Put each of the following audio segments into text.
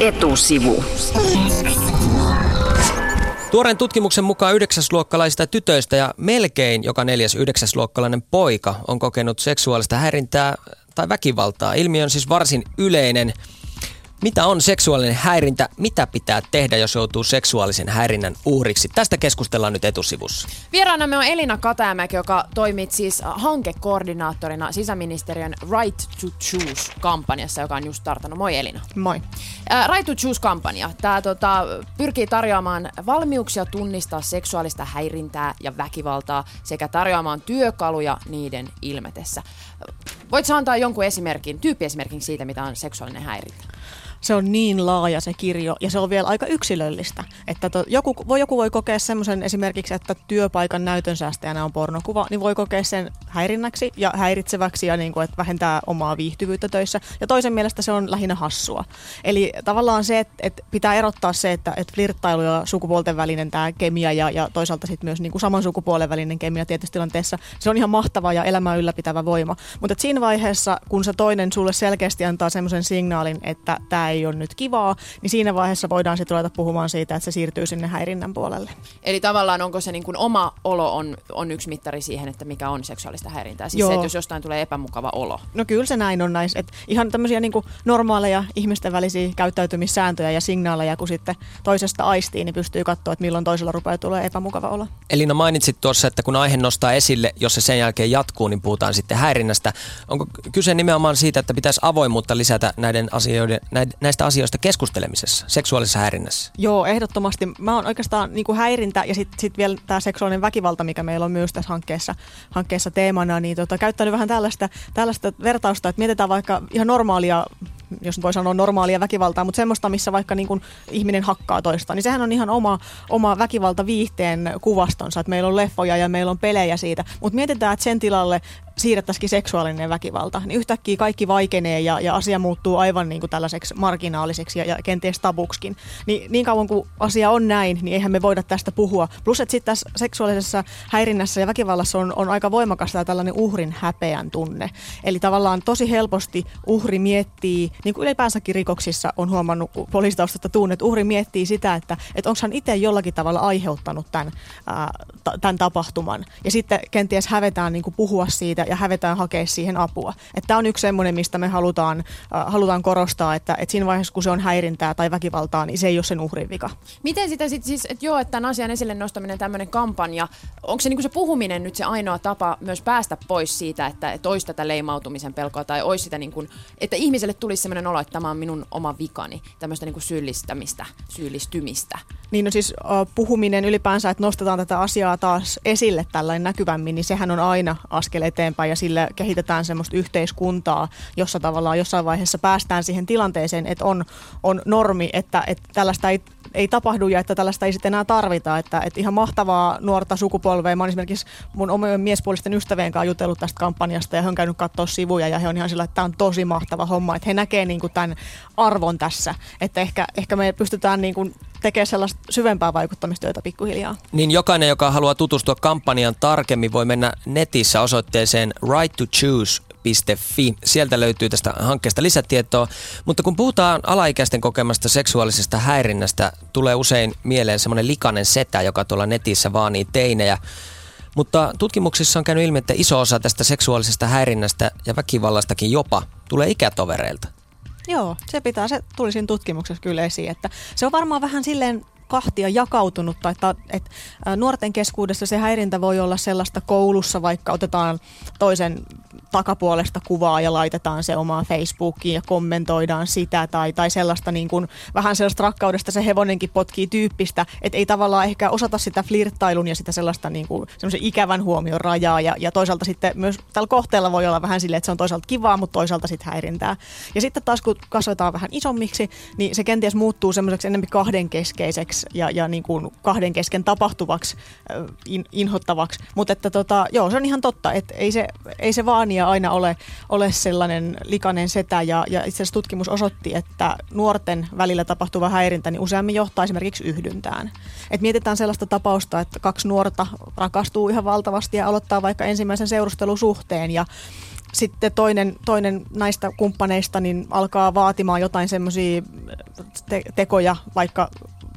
Etusivu. Tuoreen tutkimuksen mukaan yhdeksäsluokkalaisista tytöistä ja melkein joka neljäs yhdeksäsluokkalainen poika on kokenut seksuaalista häirintää tai väkivaltaa. Ilmiö on siis varsin yleinen. Mitä on seksuaalinen häirintä? Mitä pitää tehdä, jos joutuu seksuaalisen häirinnän uhriksi? Tästä keskustellaan nyt etusivussa. Vieraanamme on Elina Katajamäki, joka toimii siis hankekoordinaattorina sisäministeriön Right to Choose-kampanjassa, joka on just startannut. Moi Elina. Moi. right to Choose-kampanja. Tämä tota, pyrkii tarjoamaan valmiuksia tunnistaa seksuaalista häirintää ja väkivaltaa sekä tarjoamaan työkaluja niiden ilmetessä. Voitko antaa jonkun esimerkin, tyyppiesimerkin siitä, mitä on seksuaalinen häirintä? Se on niin laaja se kirjo ja se on vielä aika yksilöllistä. Että to, joku, voi, joku voi kokea semmoisen esimerkiksi, että työpaikan näytön säästäjänä on pornokuva, niin voi kokea sen häirinnäksi ja häiritseväksi ja niin kuin, että vähentää omaa viihtyvyyttä töissä. Ja toisen mielestä se on lähinnä hassua. Eli tavallaan se, että, että pitää erottaa se, että, että flirttailu ja sukupuolten välinen tämä kemia ja, ja toisaalta sitten myös niin kuin saman sukupuolen välinen kemia tietysti tilanteessa, se on ihan mahtava ja elämää ylläpitävä voima. Mutta siinä vaiheessa, kun se toinen sulle selkeästi antaa semmoisen signaalin, että tämä ei ole nyt kivaa, niin siinä vaiheessa voidaan sitten ruveta puhumaan siitä, että se siirtyy sinne häirinnän puolelle. Eli tavallaan onko se niin kuin oma olo on, on yksi mittari siihen, että mikä on seksuaalista häirintää? Siis Joo. se, että jos jostain tulee epämukava olo. No kyllä se näin on näin. Että ihan tämmöisiä niin kuin normaaleja ihmisten välisiä käyttäytymissääntöjä ja signaaleja, kun sitten toisesta aistiin, niin pystyy katsoa, että milloin toisella rupeaa tulee epämukava olo. Elina mainitsit tuossa, että kun aihe nostaa esille, jos se sen jälkeen jatkuu, niin puhutaan sitten häirinnästä. Onko kyse nimenomaan siitä, että pitäisi avoimuutta lisätä näiden asioiden, näistä asioista keskustelemisessa, seksuaalisessa häirinnässä? Joo, ehdottomasti. Mä oon oikeastaan niin kuin häirintä ja sitten sit vielä tämä seksuaalinen väkivalta, mikä meillä on myös tässä hankkeessa, hankkeessa teemana, niin tota, käyttänyt vähän tällaista, tällaista vertausta, että mietitään vaikka ihan normaalia jos voi sanoa normaalia väkivaltaa, mutta semmoista, missä vaikka niin kuin ihminen hakkaa toista, niin sehän on ihan oma, oma väkivalta viihteen kuvastonsa, että meillä on leffoja ja meillä on pelejä siitä, mutta mietitään, että sen tilalle siirrettäisikin seksuaalinen väkivalta, niin yhtäkkiä kaikki vaikenee ja, ja asia muuttuu aivan niin kuin tällaiseksi marginaaliseksi ja, ja kenties tabuksikin. Niin, niin kauan kuin asia on näin, niin eihän me voida tästä puhua. Plus, että sitten tässä seksuaalisessa häirinnässä ja väkivallassa on, on aika voimakas tämä tällainen uhrin häpeän tunne. Eli tavallaan tosi helposti uhri miettii, niin kuin ylipäänsäkin rikoksissa on huomannut poliisitaustasta tunne, että uhri miettii sitä, että, että onko hän itse jollakin tavalla aiheuttanut tämän, ää, tämän tapahtuman. Ja sitten kenties hävetään niin kuin puhua siitä ja hävetään hakea siihen apua. Tämä on yksi semmoinen, mistä me halutaan, äh, halutaan korostaa, että, että siinä vaiheessa, kun se on häirintää tai väkivaltaa, niin se ei ole sen uhrin vika. Miten sitä sitten siis, että joo, että tämän asian esille nostaminen, tämmöinen kampanja, onko se, niin se puhuminen nyt se ainoa tapa myös päästä pois siitä, että, että olisi tätä leimautumisen pelkoa tai olisi sitä, niin kuin, että ihmiselle tulisi sellainen olo, että tämä on minun oma vikani, tämmöistä niin kuin syyllistämistä, syyllistymistä? Niin no siis uh, puhuminen ylipäänsä, että nostetaan tätä asiaa taas esille tällainen näkyvämmin, niin sehän on aina askel eteenpäin eteenpäin ja sille kehitetään semmoista yhteiskuntaa, jossa tavallaan jossain vaiheessa päästään siihen tilanteeseen, että on, on normi, että, että tällaista ei, ei tapahdu ja että tällaista ei sitten enää tarvita. Että, että ihan mahtavaa nuorta sukupolvea. Mä oon esimerkiksi mun omien miespuolisten ystävien kanssa jutellut tästä kampanjasta ja he on käynyt katsoa sivuja ja he on ihan sillä, että tämä on tosi mahtava homma, että he näkee niin kuin tämän arvon tässä. Että ehkä, ehkä me pystytään niin kuin tekee sellaista syvempää vaikuttamistyötä pikkuhiljaa. Niin jokainen, joka haluaa tutustua kampanjan tarkemmin, voi mennä netissä osoitteeseen right to choose Fi. Sieltä löytyy tästä hankkeesta lisätietoa. Mutta kun puhutaan alaikäisten kokemasta seksuaalisesta häirinnästä, tulee usein mieleen semmoinen likainen setä, joka tuolla netissä vaanii teinejä. Mutta tutkimuksissa on käynyt ilmi, että iso osa tästä seksuaalisesta häirinnästä ja väkivallastakin jopa tulee ikätovereilta. Joo, se pitää, se tuli siinä tutkimuksessa kyllä esiin, että se on varmaan vähän silleen kahtia jakautunutta, että, että nuorten keskuudessa se häirintä voi olla sellaista koulussa, vaikka otetaan toisen takapuolesta kuvaa ja laitetaan se omaan Facebookiin ja kommentoidaan sitä tai, tai sellaista niin kuin, vähän sellaista rakkaudesta se hevonenkin potkii tyyppistä, että ei tavallaan ehkä osata sitä flirttailun ja sitä sellaista niin kuin, ikävän huomion rajaa ja, ja toisaalta sitten myös tällä kohteella voi olla vähän silleen, että se on toisaalta kivaa, mutta toisaalta sitten häirintää. Ja sitten taas kun kasvetaan vähän isommiksi, niin se kenties muuttuu semmoiseksi enemmän kahdenkeskeiseksi ja, ja niin kuin kahden kesken tapahtuvaksi in, inhottavaksi. Mutta että tota, joo, se on ihan totta, että ei se, ei se vaan ja aina ole, ole sellainen likainen setä. Ja, ja itse asiassa tutkimus osoitti, että nuorten välillä tapahtuva häirintä niin useammin johtaa esimerkiksi yhdyntään. Et mietitään sellaista tapausta, että kaksi nuorta rakastuu ihan valtavasti ja aloittaa vaikka ensimmäisen seurustelusuhteen ja sitten toinen, toinen näistä kumppaneista niin alkaa vaatimaan jotain semmoisia te- tekoja, vaikka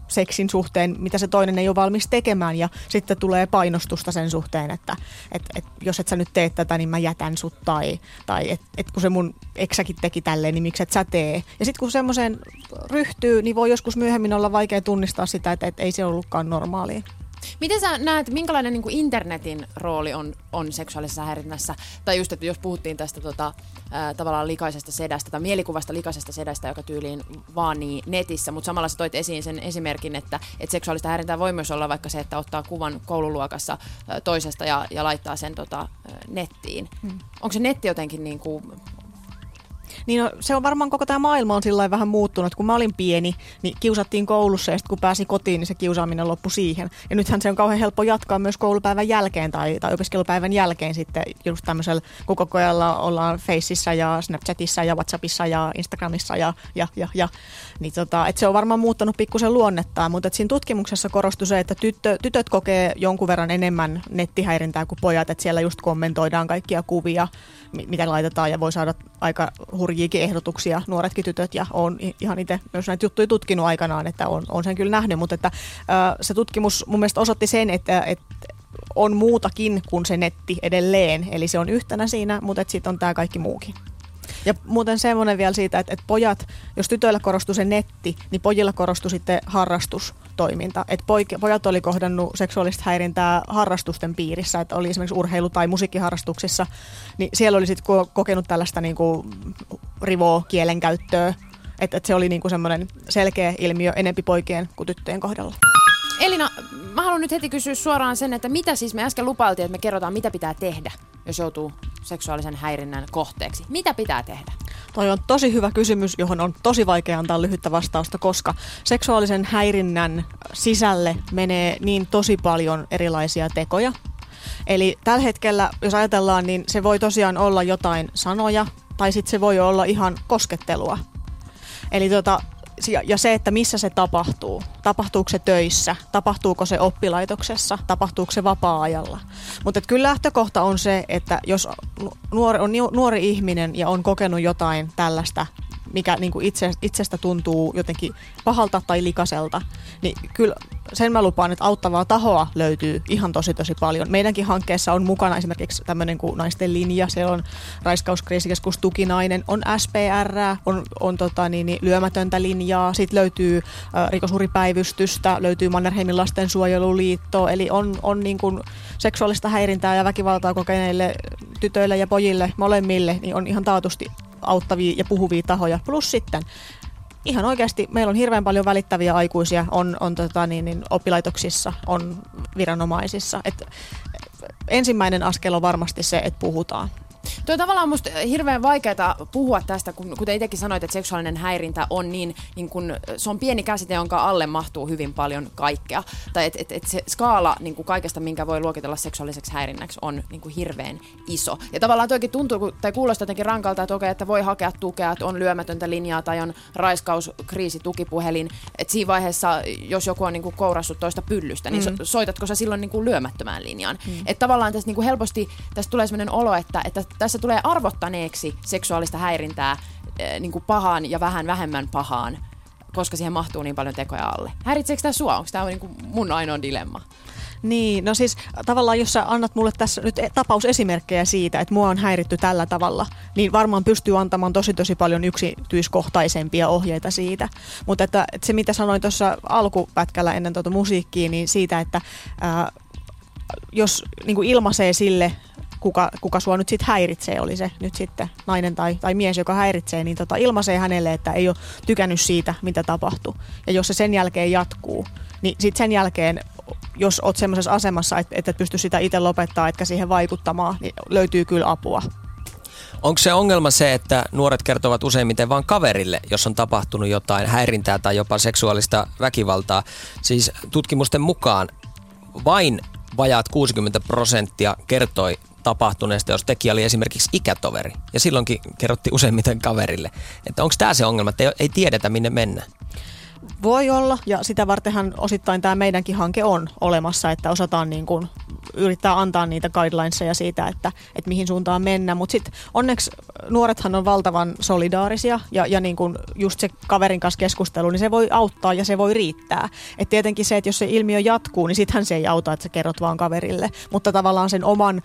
seksin suhteen, mitä se toinen ei ole valmis tekemään ja sitten tulee painostusta sen suhteen, että et, et, jos et sä nyt tee tätä, niin mä jätän sut tai, tai että et kun se mun eksäkin teki tälleen, niin miksi et sä tee. Ja sitten kun semmoiseen ryhtyy, niin voi joskus myöhemmin olla vaikea tunnistaa sitä, että et ei se ollutkaan normaalia. Miten sä näet, minkälainen niin kuin internetin rooli on, on seksuaalisessa häirinnässä? Tai just, että jos puhuttiin tästä tota, ää, tavallaan likaisesta sedästä tai mielikuvasta likaisesta sedästä, joka tyyliin vaanii netissä, mutta samalla sä toit esiin sen esimerkin, että, että seksuaalista häirintää voi myös olla vaikka se, että ottaa kuvan koululuokassa ää, toisesta ja, ja laittaa sen tota, nettiin. Hmm. Onko se netti jotenkin niin kuin, niin no, se on varmaan koko tämä maailma on sillä vähän muuttunut. Kun mä olin pieni, niin kiusattiin koulussa ja sitten kun pääsi kotiin, niin se kiusaaminen loppui siihen. Ja nythän se on kauhean helppo jatkaa myös koulupäivän jälkeen tai, tai opiskelupäivän jälkeen sitten just tämmöisellä, koko ajan ollaan Faceissa ja Snapchatissa ja Whatsappissa ja Instagramissa ja, ja, ja, ja. Niin tota, et se on varmaan muuttanut pikkusen luonnettaan, mutta siinä tutkimuksessa korostui se, että tyttö, tytöt kokee jonkun verran enemmän nettihäirintää kuin pojat, että siellä just kommentoidaan kaikkia kuvia, mitä laitetaan ja voi saada aika hurjiakin ehdotuksia, nuoretkin tytöt, ja on ihan itse myös näitä juttuja tutkinut aikanaan, että on, on sen kyllä nähnyt, mutta että, se tutkimus mun mielestä osoitti sen, että, että on muutakin kuin se netti edelleen, eli se on yhtenä siinä, mutta sitten on tämä kaikki muukin. Ja muuten semmoinen vielä siitä, että, että pojat, jos tytöillä korostui se netti, niin pojilla korostui sitten harrastustoiminta. Että poik- pojat oli kohdannut seksuaalista häirintää harrastusten piirissä, että oli esimerkiksi urheilu- tai musiikkiharrastuksissa, niin siellä oli sitten kokenut tällaista niin kuin rivoa kielenkäyttöä, että, että se oli niin kuin semmoinen selkeä ilmiö enempi poikien kuin tyttöjen kohdalla. Elina, mä haluan nyt heti kysyä suoraan sen, että mitä siis me äsken lupailtiin, että me kerrotaan, mitä pitää tehdä, jos joutuu seksuaalisen häirinnän kohteeksi. Mitä pitää tehdä? Toi on tosi hyvä kysymys, johon on tosi vaikea antaa lyhyttä vastausta, koska seksuaalisen häirinnän sisälle menee niin tosi paljon erilaisia tekoja. Eli tällä hetkellä, jos ajatellaan, niin se voi tosiaan olla jotain sanoja, tai sitten se voi olla ihan koskettelua. Eli tota, ja se, että missä se tapahtuu. Tapahtuuko se töissä, tapahtuuko se oppilaitoksessa, tapahtuuko se vapaa-ajalla. Mutta kyllä lähtökohta on se, että jos nuori, on nuori ihminen ja on kokenut jotain tällaista mikä niin kuin itse, itsestä tuntuu jotenkin pahalta tai likaselta, niin kyllä sen mä lupaan, että auttavaa tahoa löytyy ihan tosi tosi paljon. Meidänkin hankkeessa on mukana esimerkiksi tämmöinen kuin naisten linja, se on raiskauskriisikeskus Tukinainen, on SPR, on, on tota, niin, niin, lyömätöntä linjaa, sitten löytyy äh, rikosuripäivystystä, löytyy Mannerheimin lastensuojeluliitto, eli on, on niin kuin seksuaalista häirintää ja väkivaltaa kokeneille tytöille ja pojille, molemmille, niin on ihan taatusti auttavia ja puhuvia tahoja. Plus sitten ihan oikeasti meillä on hirveän paljon välittäviä aikuisia, on, on tota, niin, niin, oppilaitoksissa, on viranomaisissa. Et, ensimmäinen askel on varmasti se, että puhutaan. Tuo tavallaan musta hirveän vaikeaa puhua tästä, kun, kuten itsekin sanoit, että seksuaalinen häirintä on niin, niin kun, se on pieni käsite, jonka alle mahtuu hyvin paljon kaikkea. Tai että et, et se skaala niin kuin kaikesta, minkä voi luokitella seksuaaliseksi häirinnäksi, on niin kuin hirveän iso. Ja tavallaan toikin tuntuu, tai kuulostaa jotenkin rankalta, että, okei, että voi hakea tukea, että on lyömätöntä linjaa tai on raiskauskriisi tukipuhelin. Että siinä vaiheessa, jos joku on niin kuin kourassut toista pyllystä, niin mm. so, soitatko sä silloin niin kuin lyömättömään linjaan? Mm. Että tavallaan tästä niin kuin helposti tästä tulee sellainen olo, että, että tässä tulee arvottaneeksi seksuaalista häirintää eh, niin kuin pahaan ja vähän vähemmän pahaan, koska siihen mahtuu niin paljon tekoja alle. Häiritseekö tämä sua? Onko tämä niin mun ainoa dilemma? Niin, no siis tavallaan jos sä annat mulle tässä nyt e- tapausesimerkkejä siitä, että mua on häiritty tällä tavalla, niin varmaan pystyy antamaan tosi tosi paljon yksityiskohtaisempia ohjeita siitä. Mutta että, että se mitä sanoin tuossa alkupätkällä ennen tuota musiikkia, niin siitä, että ää, jos niin ilmaisee sille kuka, kuka sua nyt sitten häiritsee, oli se nyt sitten nainen tai, tai mies, joka häiritsee, niin tota, ilmaisee hänelle, että ei ole tykännyt siitä, mitä tapahtui. Ja jos se sen jälkeen jatkuu, niin sitten sen jälkeen, jos oot semmoisessa asemassa, että et et pysty sitä itse lopettaa, etkä siihen vaikuttamaan, niin löytyy kyllä apua. Onko se ongelma se, että nuoret kertovat useimmiten vain kaverille, jos on tapahtunut jotain häirintää tai jopa seksuaalista väkivaltaa? Siis tutkimusten mukaan vain vajaat 60 prosenttia kertoi tapahtuneesta, jos tekijä oli esimerkiksi ikätoveri. Ja silloinkin kerrotti useimmiten kaverille. Että onko tämä se ongelma, että ei, ei tiedetä minne mennä? Voi olla, ja sitä vartenhan osittain tämä meidänkin hanke on olemassa, että osataan niin kuin yrittää antaa niitä guidelinesia siitä, että, että mihin suuntaan mennä. Mutta sitten onneksi nuorethan on valtavan solidaarisia ja, ja niin kuin just se kaverin kanssa keskustelu, niin se voi auttaa ja se voi riittää. Et tietenkin se, että jos se ilmiö jatkuu, niin sittenhän se ei auta, että sä kerrot vaan kaverille. Mutta tavallaan sen oman,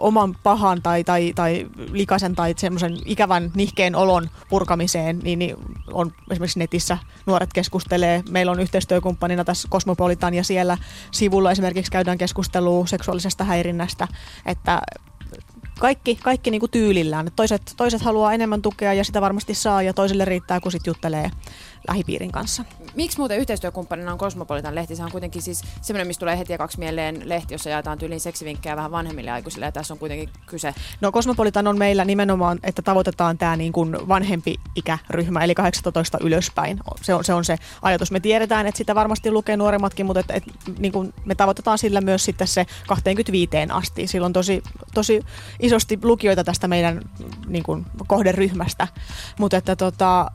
oman pahan tai, tai, tai likaisen tai semmoisen ikävän nihkeen olon purkamiseen, niin, niin on esimerkiksi netissä nuoret keskustelee. Meillä on yhteistyökumppanina tässä Cosmopolitan ja siellä sivulla esimerkiksi käydään keskustelua seksuaalisesta häirinnästä, että kaikki, kaikki niin kuin tyylillään. Toiset, toiset haluaa enemmän tukea ja sitä varmasti saa ja toiselle riittää, kun sitten juttelee lähipiirin kanssa. Miksi muuten yhteistyökumppanina on Cosmopolitan lehti? Se on kuitenkin siis semmoinen, mistä tulee heti kaksi mieleen lehti, jossa jaetaan tyyliin seksivinkkejä vähän vanhemmille aikuisille ja tässä on kuitenkin kyse. No Cosmopolitan on meillä nimenomaan, että tavoitetaan tämä niin kuin vanhempi ikäryhmä, eli 18 ylöspäin. Se on, se on se ajatus. Me tiedetään, että sitä varmasti lukee nuoremmatkin, mutta että, että, niin kuin me tavoitetaan sillä myös sitten se 25 asti. Silloin on tosi, tosi isosti lukijoita tästä meidän niin kuin kohderyhmästä. Mutta että tota,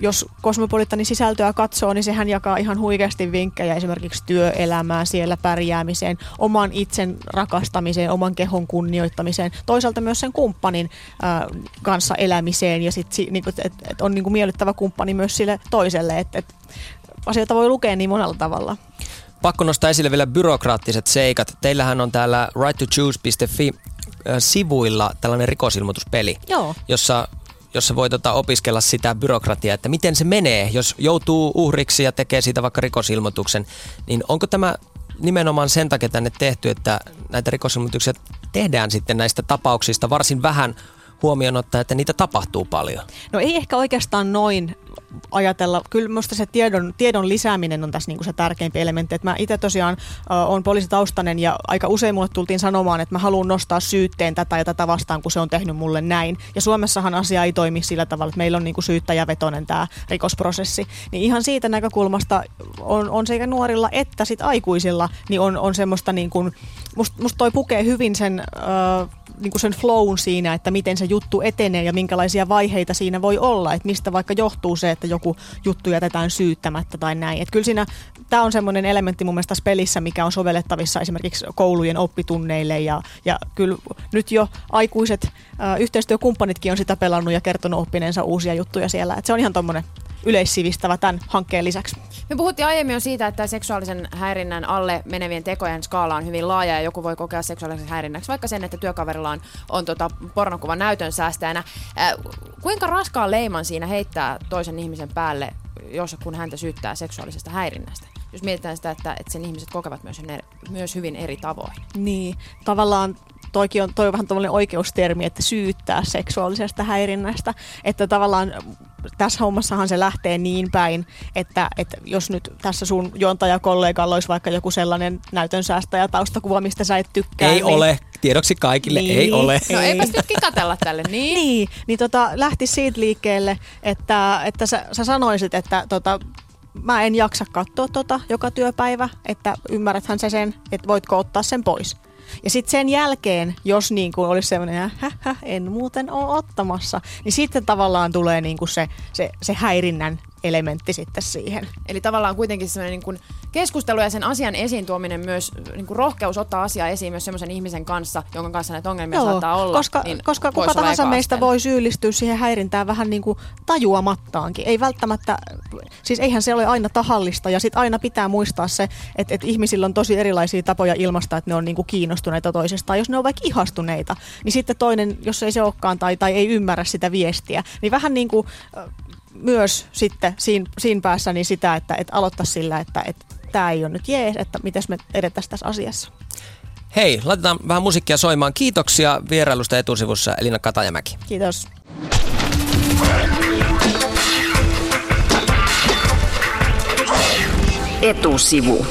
jos Kosmopolitanin sisältöä katsoo, niin sehän jakaa ihan huikeasti vinkkejä esimerkiksi työelämään, siellä pärjäämiseen, oman itsen rakastamiseen, oman kehon kunnioittamiseen, toisaalta myös sen kumppanin äh, kanssa elämiseen ja sitten niin et, et on niin kuin miellyttävä kumppani myös sille toiselle, että et asioita voi lukea niin monella tavalla. Pakko nostaa esille vielä byrokraattiset seikat. Teillähän on täällä righttochoose.fi sivuilla tällainen rikosilmoituspeli, Joo. jossa jossa voi tota opiskella sitä byrokratiaa, että miten se menee, jos joutuu uhriksi ja tekee siitä vaikka rikosilmoituksen, niin onko tämä nimenomaan sen takia tänne tehty, että näitä rikosilmoituksia tehdään sitten näistä tapauksista varsin vähän huomioon ottaa, että niitä tapahtuu paljon? No ei ehkä oikeastaan noin ajatella. Kyllä minusta se tiedon, tiedon lisääminen on tässä niinku se tärkeimpi elementti. Et mä itse tosiaan äh, olen poliisitaustainen ja aika usein mulle tultiin sanomaan, että mä haluan nostaa syytteen tätä ja tätä vastaan, kun se on tehnyt mulle näin. Ja Suomessahan asia ei toimi sillä tavalla, että meillä on niinku syyttäjävetoinen tämä rikosprosessi. Niin ihan siitä näkökulmasta on, on sekä nuorilla että sit aikuisilla niin on, on semmoista, niin kuin, musta must toi pukee hyvin sen, äh, niin kuin sen flown siinä, että miten se juttu etenee ja minkälaisia vaiheita siinä voi olla, että mistä vaikka johtuu se, että joku juttu jätetään syyttämättä tai näin. Että kyllä siinä, tämä on semmoinen elementti mun mielestä pelissä, mikä on sovellettavissa esimerkiksi koulujen oppitunneille ja, ja kyllä nyt jo aikuiset äh, yhteistyökumppanitkin on sitä pelannut ja kertonut oppineensa uusia juttuja siellä. Että se on ihan tuommoinen yleissivistävä tämän hankkeen lisäksi. Me puhuttiin aiemmin jo siitä, että seksuaalisen häirinnän alle menevien tekojen skaala on hyvin laaja ja joku voi kokea seksuaalisen häirinnäksi vaikka sen, että työkaverilla on, on tota pornokuvan näytön säästäjänä. Äh, kuinka raskaan leiman siinä heittää toisen ihmisen päälle, jos kun häntä syyttää seksuaalisesta häirinnästä? Jos mietitään sitä, että, että sen ihmiset kokevat myös, myös hyvin eri tavoin. Niin, tavallaan toikin on, toi on vähän tämmöinen oikeustermi, että syyttää seksuaalisesta häirinnästä. Että tavallaan tässä hommassahan se lähtee niin päin, että, että jos nyt tässä sun juontajakollegalla olisi vaikka joku sellainen näytön säästäjä taustakuva, mistä sä et tykkää. Ei niin, ole. Tiedoksi kaikille, Niin. ei ole. No Ei. eipäs nyt kikatella tälle, niin? Niin, niin tota, lähti siitä liikkeelle, että, että sä, sä sanoisit, että tota, mä en jaksa katsoa tota joka työpäivä, että ymmärräthän sä sen, että voitko ottaa sen pois. Ja sitten sen jälkeen, jos niin kuin olisi semmoinen, en muuten ole ottamassa, niin sitten tavallaan tulee niin kuin se, se, se häirinnän elementti sitten siihen. Eli tavallaan kuitenkin semmoinen niin kuin keskustelu ja sen asian esiin tuominen myös niin kuin rohkeus ottaa asiaa esiin myös semmoisen ihmisen kanssa, jonka kanssa näitä ongelmia saattaa olla. koska, niin koska kuka tahansa meistä voi syyllistyä siihen häirintään vähän niin kuin tajuamattaankin. Ei välttämättä, siis eihän se ole aina tahallista ja sitten aina pitää muistaa se, että, että ihmisillä on tosi erilaisia tapoja ilmaista, että ne on niin kuin kiinnostuneita toisestaan. Jos ne on vaikka ihastuneita, niin sitten toinen, jos ei se olekaan tai, tai ei ymmärrä sitä viestiä, niin vähän niin kuin myös sitten siinä, siinä päässä niin sitä, että, että aloittaa sillä, että, että tämä ei ole nyt jees, että miten me edettäisiin tässä asiassa. Hei, laitetaan vähän musiikkia soimaan. Kiitoksia vierailusta etusivussa Elina Katajamäki. Kiitos. Etusivu.